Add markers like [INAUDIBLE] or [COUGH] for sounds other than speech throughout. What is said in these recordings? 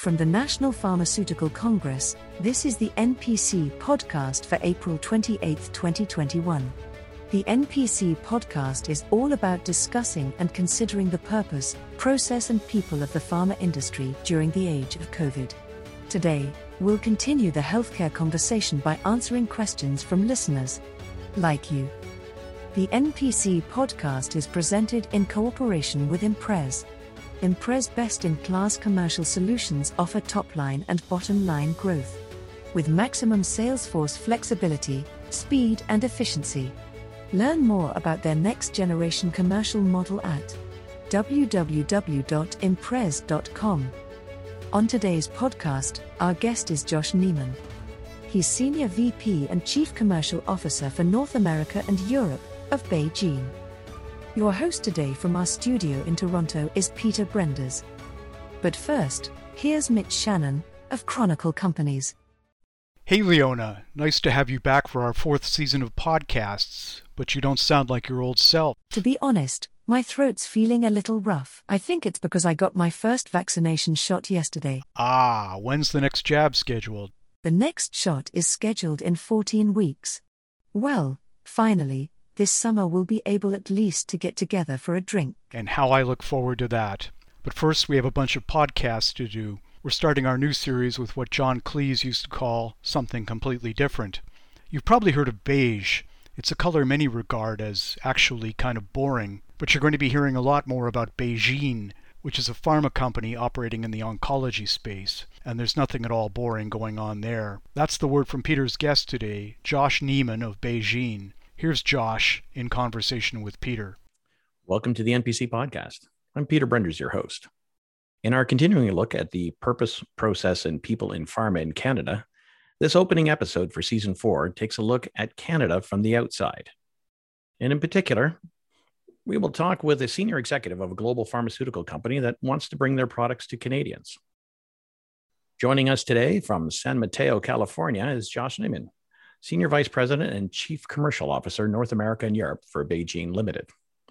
From the National Pharmaceutical Congress, this is the NPC podcast for April 28, 2021. The NPC podcast is all about discussing and considering the purpose, process, and people of the pharma industry during the age of COVID. Today, we'll continue the healthcare conversation by answering questions from listeners like you. The NPC podcast is presented in cooperation with Imprez. Imprez best in class commercial solutions offer top line and bottom line growth. With maximum sales force flexibility, speed, and efficiency. Learn more about their next generation commercial model at www.imprez.com. On today's podcast, our guest is Josh Neiman. He's Senior VP and Chief Commercial Officer for North America and Europe of BeiGene. Your host today from our studio in Toronto is Peter Brenders. But first, here's Mitch Shannon of Chronicle Companies. Hey Leona, nice to have you back for our fourth season of podcasts, but you don't sound like your old self. To be honest, my throat's feeling a little rough. I think it's because I got my first vaccination shot yesterday. Ah, when's the next jab scheduled? The next shot is scheduled in 14 weeks. Well, finally, this summer we'll be able at least to get together for a drink. And how I look forward to that. But first, we have a bunch of podcasts to do. We're starting our new series with what John Cleese used to call something completely different. You've probably heard of beige. It's a color many regard as actually kind of boring, but you're going to be hearing a lot more about BeiGene, which is a pharma company operating in the oncology space, and there's nothing at all boring going on there. That's the word from Peter's guest today, Josh Neiman of BeiGene. Here's Josh in conversation with Peter. Welcome to the NPC podcast. I'm Peter Brenders, your host. In our continuing look at the purpose, process, and people in pharma in Canada, this opening episode for season four takes a look at Canada from the outside. And in particular, we will talk with a senior executive of a global pharmaceutical company that wants to bring their products to Canadians. Joining us today from San Mateo, California, is Josh Neiman, Senior Vice President and Chief Commercial Officer, North America and Europe for BeiGene Limited.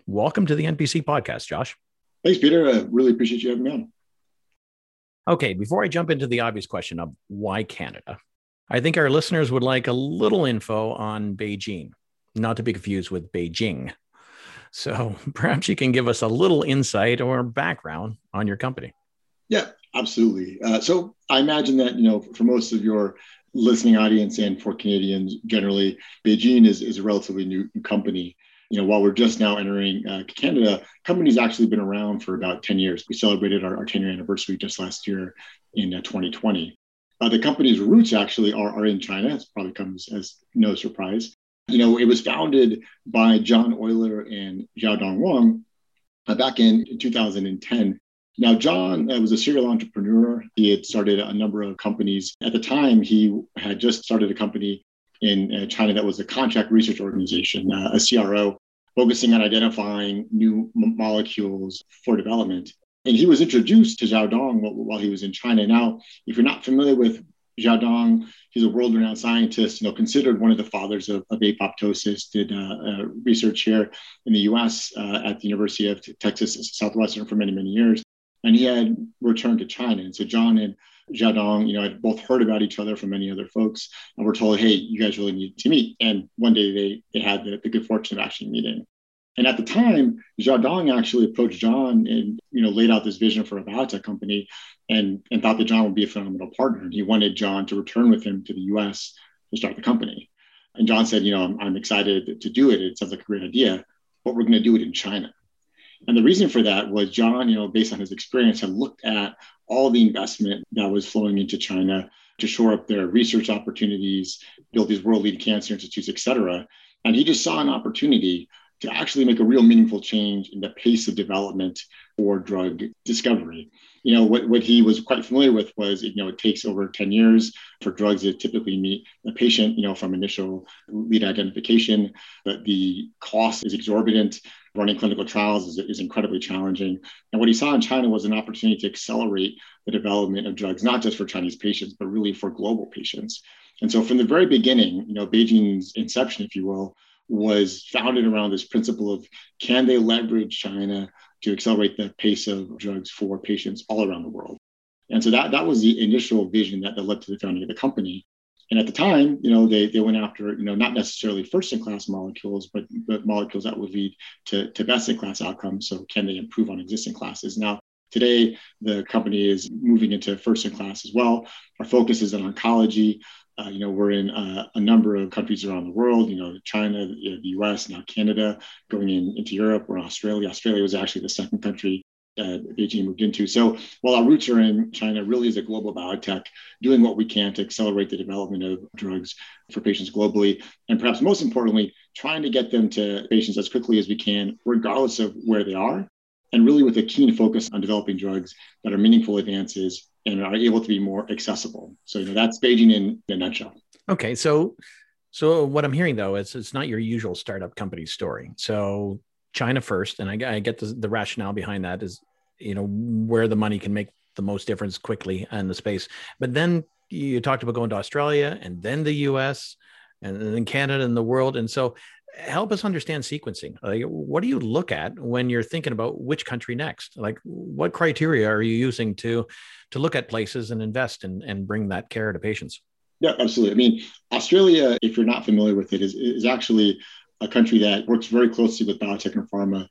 Welcome to the NPC podcast, Josh. Thanks, Peter. I really appreciate you having me on. Okay, before I jump into the obvious question of why Canada, I think our listeners would like a little info on BeiGene, not to be confused with Beijing. So [LAUGHS] perhaps you can give us a little insight or background on your company. Yeah, absolutely. Uh, so I imagine that, you know, for most of your listening audience and for Canadians generally, BeiGene is, is a relatively new company. You know, while we're just now entering uh, Canada, company's actually been around for about 10 years. We celebrated our, our 10 year anniversary just last year in uh, 2020. Uh, the company's roots actually are, are in China. It probably comes as no surprise. You know, it was founded by John Oyler and Xiaodong Wang uh, back in 2010. Now, John uh, was a serial entrepreneur. He had started a number of companies. At the time, he had just started a company in uh, China that was a contract research organization, uh, a CRO, focusing on identifying new m- molecules for development. And he was introduced to Xiaodong while, while he was in China. Now, if you're not familiar with Xiaodong, he's a world-renowned scientist, you know, considered one of the fathers of, of apoptosis, did uh, uh, research here in the U.S. Uh, at the University of Texas Southwestern for many, many years. And he had returned to China. And so John and Xiaodong, you know, had both heard about each other from many other folks and were told, hey, you guys really need to meet. And one day they, they had the, the good fortune of actually meeting. And at the time, Xiaodong actually approached John and you know laid out this vision for a biotech company, and and thought that John would be a phenomenal partner. And he wanted John to return with him to the U.S. to start the company. And John said, you know, I'm, I'm excited to do it. It sounds like a great idea, but we're going to do it in China. And the reason for that was John, you know, based on his experience, had looked at all the investment that was flowing into China to shore up their research opportunities, build these world leading cancer institutes, et cetera. And he just saw an opportunity to actually make a real meaningful change in the pace of development for drug discovery. You know, what, what he was quite familiar with was, you know, it takes over 10 years for drugs to typically meet the patient, you know, from initial lead identification, but the cost is exorbitant. Running clinical trials is, is incredibly challenging. And what he saw in China was an opportunity to accelerate the development of drugs, not just for Chinese patients, but really for global patients. And so from the very beginning, you know, BeiGene's inception, if you will, was founded around this principle of can they leverage China to accelerate the pace of drugs for patients all around the world? And so that, that was the initial vision that, that led to the founding of the company. And at the time, you know, they, they went after, you know, not necessarily first in class molecules, but, but molecules that would lead to, to best in class outcomes. So can they improve on existing classes? Now, today, the company is moving into first in class as well. Our focus is on oncology. Uh, you know, we're in uh, a number of countries around the world, you know, China, you know, the US, now Canada, going in, into Europe, we're in Australia. Australia was actually the second country uh, BeiGene moved into. So while our roots are in China, really is a global biotech, doing what we can to accelerate the development of drugs for patients globally, and perhaps most importantly, trying to get them to patients as quickly as we can, regardless of where they are, and really with a keen focus on developing drugs that are meaningful advances and are able to be more accessible. So you know, that's BeiGene in, in a nutshell. Okay, so so what I'm hearing though is it's not your usual startup company story. So China first, and I, I get the, the rationale behind that is you know where the money can make the most difference quickly in the space. But then you talked about going to Australia and then the U.S. and then Canada and the world, and so help us understand sequencing. Like, what do you look at when you're thinking about which country next? Like, what criteria are you using to to look at places and invest and, and bring that care to patients? Yeah, absolutely. I mean, Australia, if you're not familiar with it, is, is actually a country that works very closely with biotech and pharma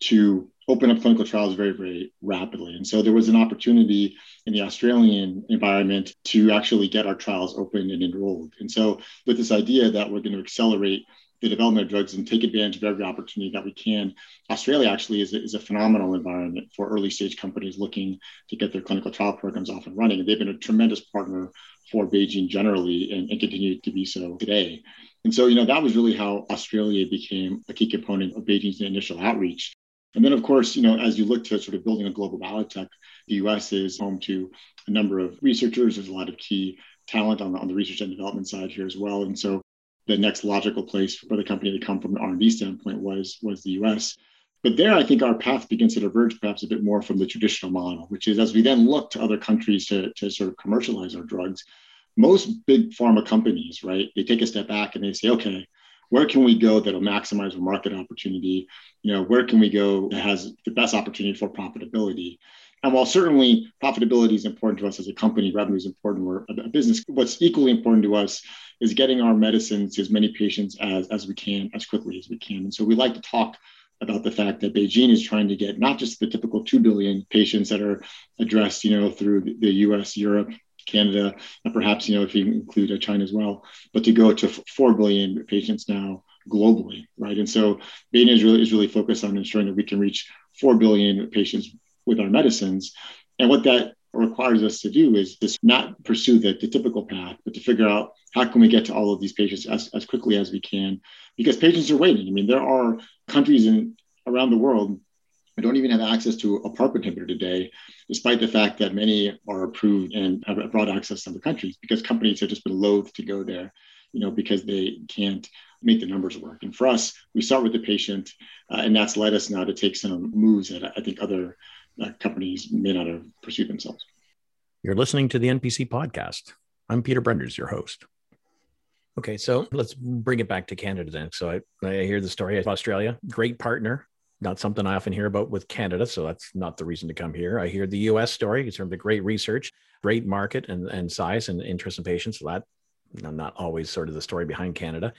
to open up clinical trials very, very rapidly. And so there was an opportunity in the Australian environment to actually get our trials open and enrolled. And so, with this idea that we're going to accelerate the development of drugs and take advantage of every opportunity that we can, Australia actually is a, is a phenomenal environment for early stage companies looking to get their clinical trial programs off and running. And they've been a tremendous partner for BeiGene generally and, and continue to be so today. And so, you know, that was really how Australia became a key component of BeiGene's initial outreach. And then, of course, you know, as you look to sort of building a global biotech, the US is home to a number of researchers. There's a lot of key talent on the, on the research and development side here as well. And so the next logical place for the company to come from an R&D standpoint was, was the US. But there, I think our path begins to diverge perhaps a bit more from the traditional model, which is as we then look to other countries to, to sort of commercialize our drugs, most big pharma companies, right, they take a step back and they say, okay, where can we go that'll maximize our market opportunity? You know, where can we go that has the best opportunity for profitability? And while certainly profitability is important to us as a company, revenue is important, we're a business, what's equally important to us is getting our medicines to as many patients as, as we can, as quickly as we can. And so we like to talk about the fact that BeiGene is trying to get not just the typical 2 billion patients that are addressed, you know, through the US, Europe, Canada, and perhaps, you know, if you include uh, China as well, but to go to 4 billion patients now globally, right? And so BeiGene is really, is really focused on ensuring that we can reach 4 billion patients with our medicines. And what that requires us to do is, is not pursue the, the typical path, but to figure out how can we get to all of these patients as, as quickly as we can, because patients are waiting. I mean, there are countries in around the world who don't even have access to a PARP inhibitor today, despite the fact that many are approved and have broad access to other countries, because companies have just been loath to go there, you know, because they can't make the numbers work. And for us, we start with the patient, uh, and that's led us now to take some moves that I think other uh, companies may not have pursued themselves. You're listening to the NPC podcast. I'm Peter Brenders, your host. Okay, so let's bring it back to Canada then. So I, I hear the story of Australia, great partner, not something I often hear about with Canada. So that's not the reason to come here. I hear the US story in terms of great research, great market and, and size and interest in patients. So that not always sort of the story behind Canada.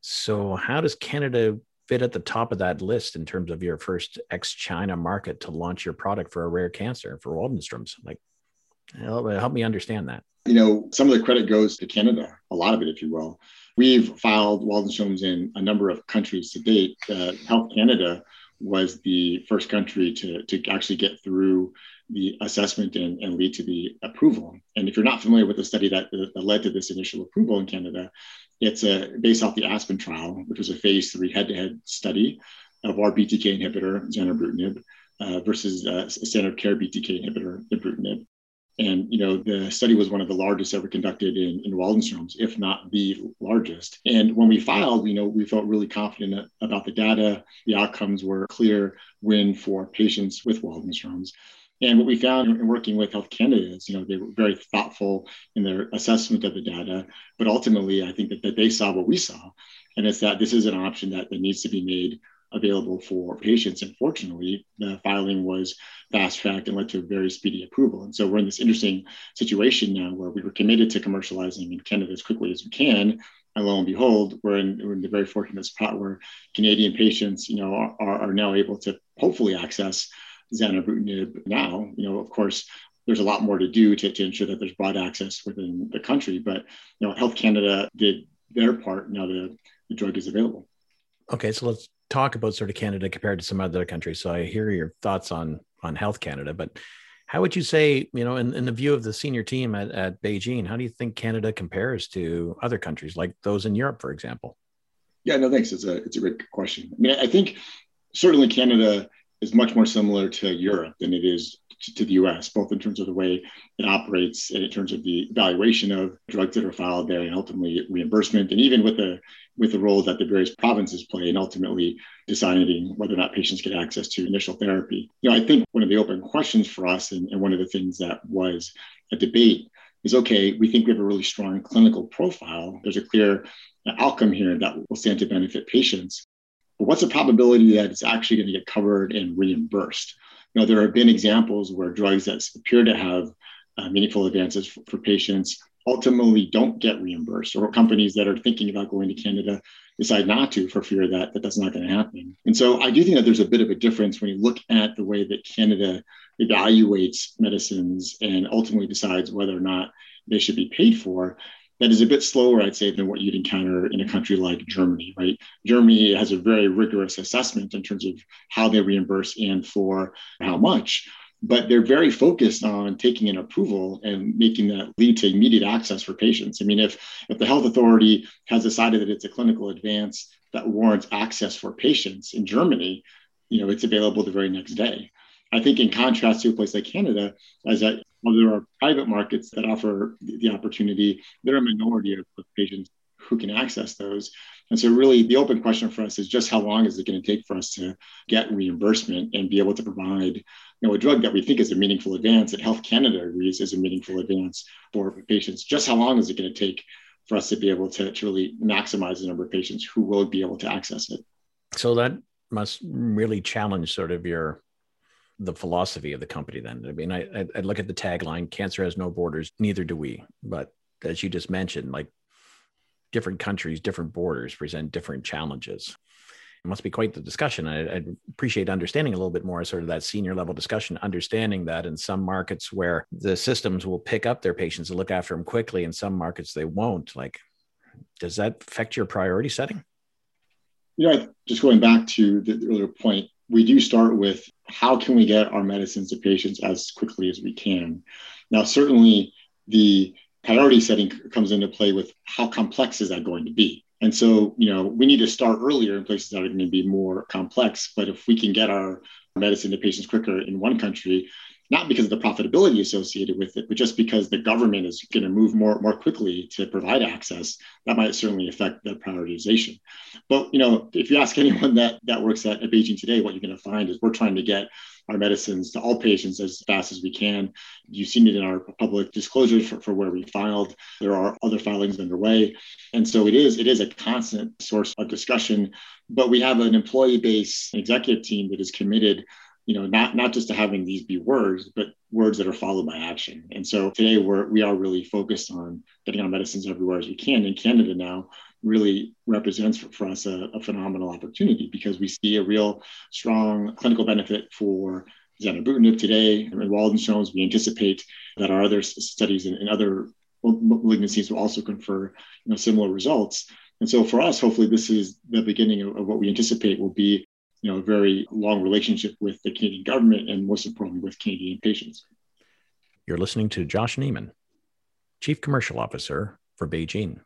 So how does Canada fit at the top of that list in terms of your first ex-China market to launch your product for a rare cancer for Waldenstrom's? Like, help, me understand that. You know, some of the credit goes to Canada, a lot of it, if you will. We've filed Waldenstrom's in a number of countries to date. Uh, Health Canada was the first country to, to actually get through the assessment and, and lead to the approval. And if you're not familiar with the study that, that led to this initial approval in Canada, it's a, based off the Aspen trial, which was a phase three head-to-head study of our BTK inhibitor, zanubrutinib, uh, versus uh, standard care BTK inhibitor, ibrutinib. And you know the study was one of the largest ever conducted in, in Waldenstrom's, if not the largest. And when we filed, you know, we felt really confident about the data. The outcomes were clear win for patients with Waldenstrom's. And what we found in working with Health Canada is, you know, they were very thoughtful in their assessment of the data, but ultimately, I think that, that they saw what we saw, and it's that this is an option that, that needs to be made available for patients. And fortunately, the filing was fast tracked and led to a very speedy approval. And so we're in this interesting situation now where we were committed to commercializing in Canada as quickly as we can. And lo and behold, we're in, we're in the very fortunate spot where Canadian patients, you know, are, are now able to hopefully access zanubrutinib now. You know, of course, there's a lot more to do to, to ensure that there's broad access within the country. But you know, Health Canada did their part. Now the, the drug is available. Okay, so let's talk about sort of Canada compared to some other countries. So I hear your thoughts on on Health Canada, but how would you say, you know, in, in the view of the senior team at, at BeiGene, how do you think Canada compares to other countries like those in Europe, for example? Yeah, no, thanks. It's a it's a great question. I mean, I think certainly Canada is much more similar to Europe than it is to, to, the US, both in terms of the way it operates and in terms of the evaluation of drugs that are filed there and ultimately reimbursement, and even with the with the role that the various provinces play in ultimately deciding whether or not patients get access to initial therapy. You know, I think one of the open questions for us and, and one of the things that was a debate is okay, we think we have a really strong clinical profile. There's a clear outcome here that will stand to benefit patients. But what's the probability that it's actually going to get covered and reimbursed? Know, there have been examples where drugs that appear to have uh, meaningful advances for, for patients ultimately don't get reimbursed, or companies that are thinking about going to Canada decide not to for fear that, that that's not going to happen. And so I do think that there's a bit of a difference when you look at the way that Canada evaluates medicines and ultimately decides whether or not they should be paid for that is a bit slower, I'd say, than what you'd encounter in a country like Germany, right? Germany has a very rigorous assessment in terms of how they reimburse and for how much, but they're very focused on taking an approval and making that lead to immediate access for patients. I mean, if if the health authority has decided that it's a clinical advance that warrants access for patients in Germany, you know, it's available the very next day. I think in contrast to a place like Canada, as that while there are private markets that offer the opportunity, there are a minority of patients who can access those. And so, really, the open question for us is just how long is it going to take for us to get reimbursement and be able to provide, you know, a drug that we think is a meaningful advance that Health Canada agrees is a meaningful advance for patients. Just how long is it going to take for us to be able to, to really maximize the number of patients who will be able to access it? So that must really challenge sort of your the philosophy of the company then. I mean I, I look at the tagline cancer has no borders neither do we. But as you just mentioned like different countries different borders present different challenges. It must be quite the discussion. I, would appreciate understanding a little bit more sort of that senior level discussion understanding that in some markets where the systems will pick up their patients and look after them quickly in some markets they won't. Like does that affect your priority setting? You know just going back to the earlier point we do start with how can we get our medicines to patients as quickly as we can. Now, certainly the priority setting comes into play with how complex is that going to be. And so, you know, we need to start earlier in places that are going to be more complex. But if we can get our medicine to patients quicker in one country, not because of the profitability associated with it, but just because the government is going to move more more quickly to provide access. That might certainly affect the prioritization. But you know, if you ask [LAUGHS] anyone that that works at, at BeiGene today, what you're going to find is we're trying to get our medicines to all patients as fast as we can. You've seen it in our public disclosures for, for where we filed. There are other filings underway. And so it is, it is a constant source of discussion. But we have an employee base, an executive team that is committed you know not not just to having these be words but words that are followed by action and so today we're we are really focused on getting our medicines everywhere as we can in canada now really represents for, for us a, a, phenomenal opportunity because we see a real strong clinical benefit for zanubrutinib today and Waldenstrom's. We anticipate that our other studies in other malignancies will also confer you know, similar results. And so for us, hopefully, this is the beginning of what we anticipate will be you know, a very long relationship with the Canadian government and most importantly with Canadian patients. You're listening to Josh Neiman, Chief Commercial Officer for BeiGene.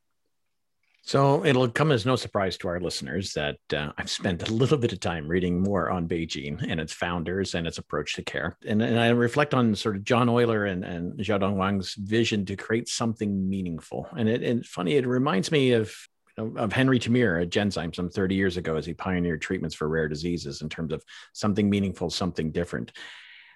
So it'll come as no surprise to our listeners that uh, I've spent a little bit of time reading more on BeiGene and its founders and its approach to care. And, and I reflect on sort of John Oyler and, and Xiaodong Wang's vision to create something meaningful. And it, and funny, it reminds me of of Henry Termeer at Genzyme some 30 years ago as he pioneered treatments for rare diseases in terms of something meaningful, something different.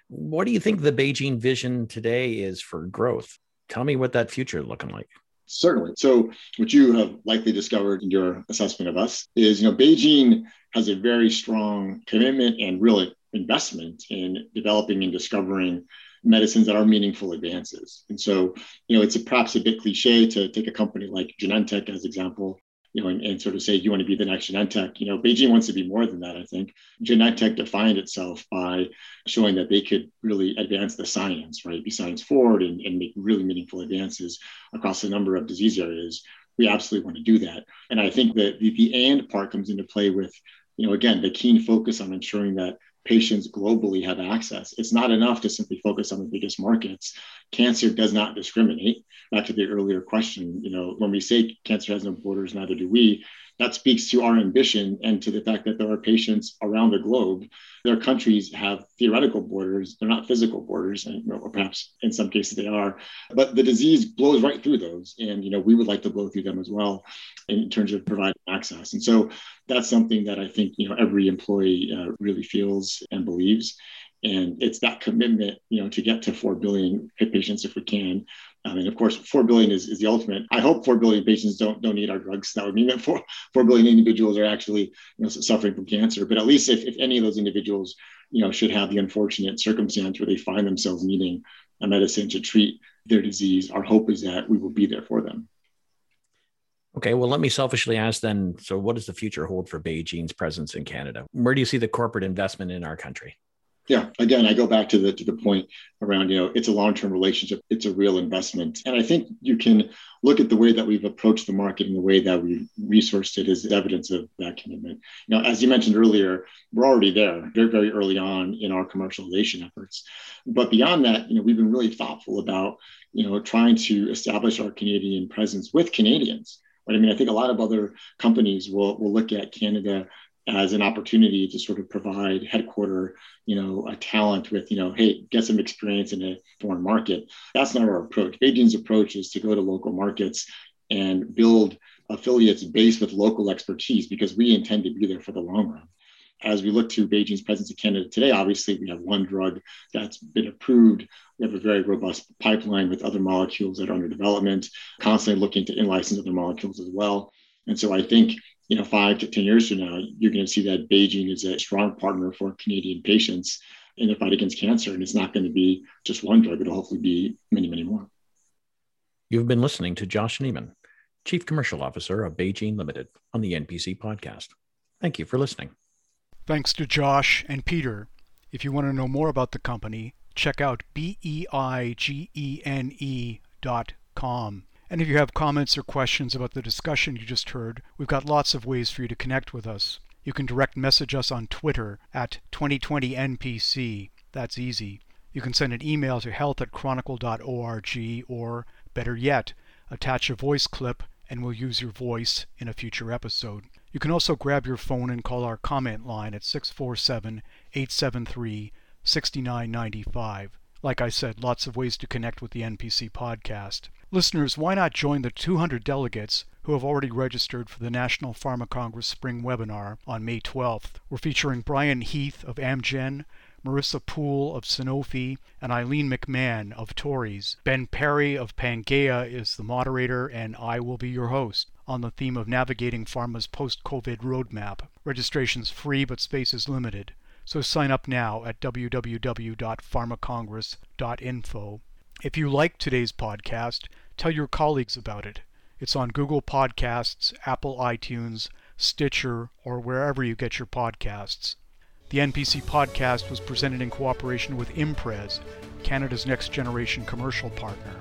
What do you think the BeiGene vision today is for growth? Tell me what that future looking like. Certainly. So, what you have likely discovered in your assessment of us is, you know, BeiGene has a very strong commitment and real investment in developing and discovering medicines that are meaningful advances. And so, you know, it's a, perhaps a bit cliche to take a company like Genentech as example, you know, and, and, sort of say, you want to be the next Genentech? You know, BeiGene wants to be more than that, I think. Genentech defined itself by showing that they could really advance the science, right? Be science forward and, and make really meaningful advances across a number of disease areas. We absolutely want to do that. And I think that the, the and part comes into play with, you know, again, the keen focus on ensuring that patients globally have access. It's not enough to simply focus on the biggest markets. Cancer does not discriminate. Back to the earlier question, you know, when we say cancer has no borders, neither do we that speaks to our ambition and to the fact that there are patients around the globe. Their countries have theoretical borders, they're not physical borders, and, or perhaps in some cases they are. But the disease blows right through those. And you know, we would like to blow through them as well in terms of providing access. And so that's something that I think you know every employee uh, really feels and believes and it's that commitment you know to get to 4 billion patients if we can I mean, of course, four billion is, is the ultimate. I hope four billion patients don't don't need our drugs. That would mean that four four billion individuals are actually you know, suffering from cancer. But at least if, if any of those individuals, you know, should have the unfortunate circumstance where they find themselves needing a medicine to treat their disease, our hope is that we will be there for them. Okay, well, let me selfishly ask then. So, what does the future hold for BeiGene's presence in Canada? Where do you see the corporate investment in our country? Yeah, again, I go back to the to the point around you know it's a long term relationship, it's a real investment, and I think you can look at the way that we've approached the market and the way that we've resourced it as evidence of that commitment. Know, as you mentioned earlier, we're already there very very early on in our commercialization efforts, but beyond that, you know, we've been really thoughtful about you know trying to establish our Canadian presence with Canadians. Right? I mean, I think a lot of other companies will will look at Canada as an opportunity to sort of provide headquarter, you know, a talent with, you know, hey, get some experience in a foreign market. That's not our approach. BeiGene's approach is to go to local markets and build affiliates based with local expertise because we intend to be there for the long run. As we look to BeiGene's presence in Canada today, obviously we have one drug that's been approved. We have a very robust pipeline with other molecules that are under development, constantly looking to in-license other molecules as well. And so I think you know, five to 10 years from now, you're going to see that BeiGene is a strong partner for Canadian patients in the fight against cancer. And it's not going to be just one drug, it'll hopefully be many, many more. You've been listening to Josh Neiman, Chief Commercial Officer of BeiGene Limited on the NPC podcast. Thank you for listening. Thanks to Josh and Peter. If you want to know more about the company, check out beigene dot com. And if you have comments or questions about the discussion you just heard, we've got lots of ways for you to connect with us. You can direct message us on Twitter at 2020NPC. That's easy. You can send an email to health at chronicle.org or, better yet, attach a voice clip and we'll use your voice in a future episode. You can also grab your phone and call our comment line at 647 873 6995. Like I said, lots of ways to connect with the NPC podcast. Listeners, why not join the 200 delegates who have already registered for the National Pharma Congress Spring Webinar on May 12th? We're featuring Brian Heath of Amgen, Marissa Poole of Sanofi, and Eileen McMahon of Torys. Ben Perry of Pangaea is the moderator, and I will be your host on the theme of navigating pharma's post COVID roadmap. Registration's free, but space is limited. So sign up now at www.pharmacongress.info. If you like today's podcast, tell your colleagues about it. It's on Google Podcasts, Apple iTunes, Stitcher, or wherever you get your podcasts. The NPC podcast was presented in cooperation with Imprez, Canada's next generation commercial partner.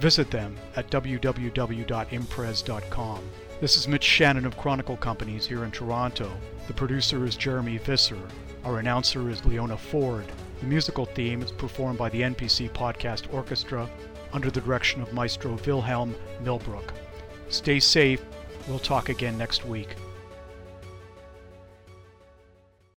Visit them at www.imprez.com. This is Mitch Shannon of Chronicle Companies here in Toronto. The producer is Jeremy Visser. Our announcer is Leona Ford. The musical theme is performed by the NPC Podcast Orchestra under the direction of Maestro Wilhelm Milbrook. Stay safe. We'll talk again next week.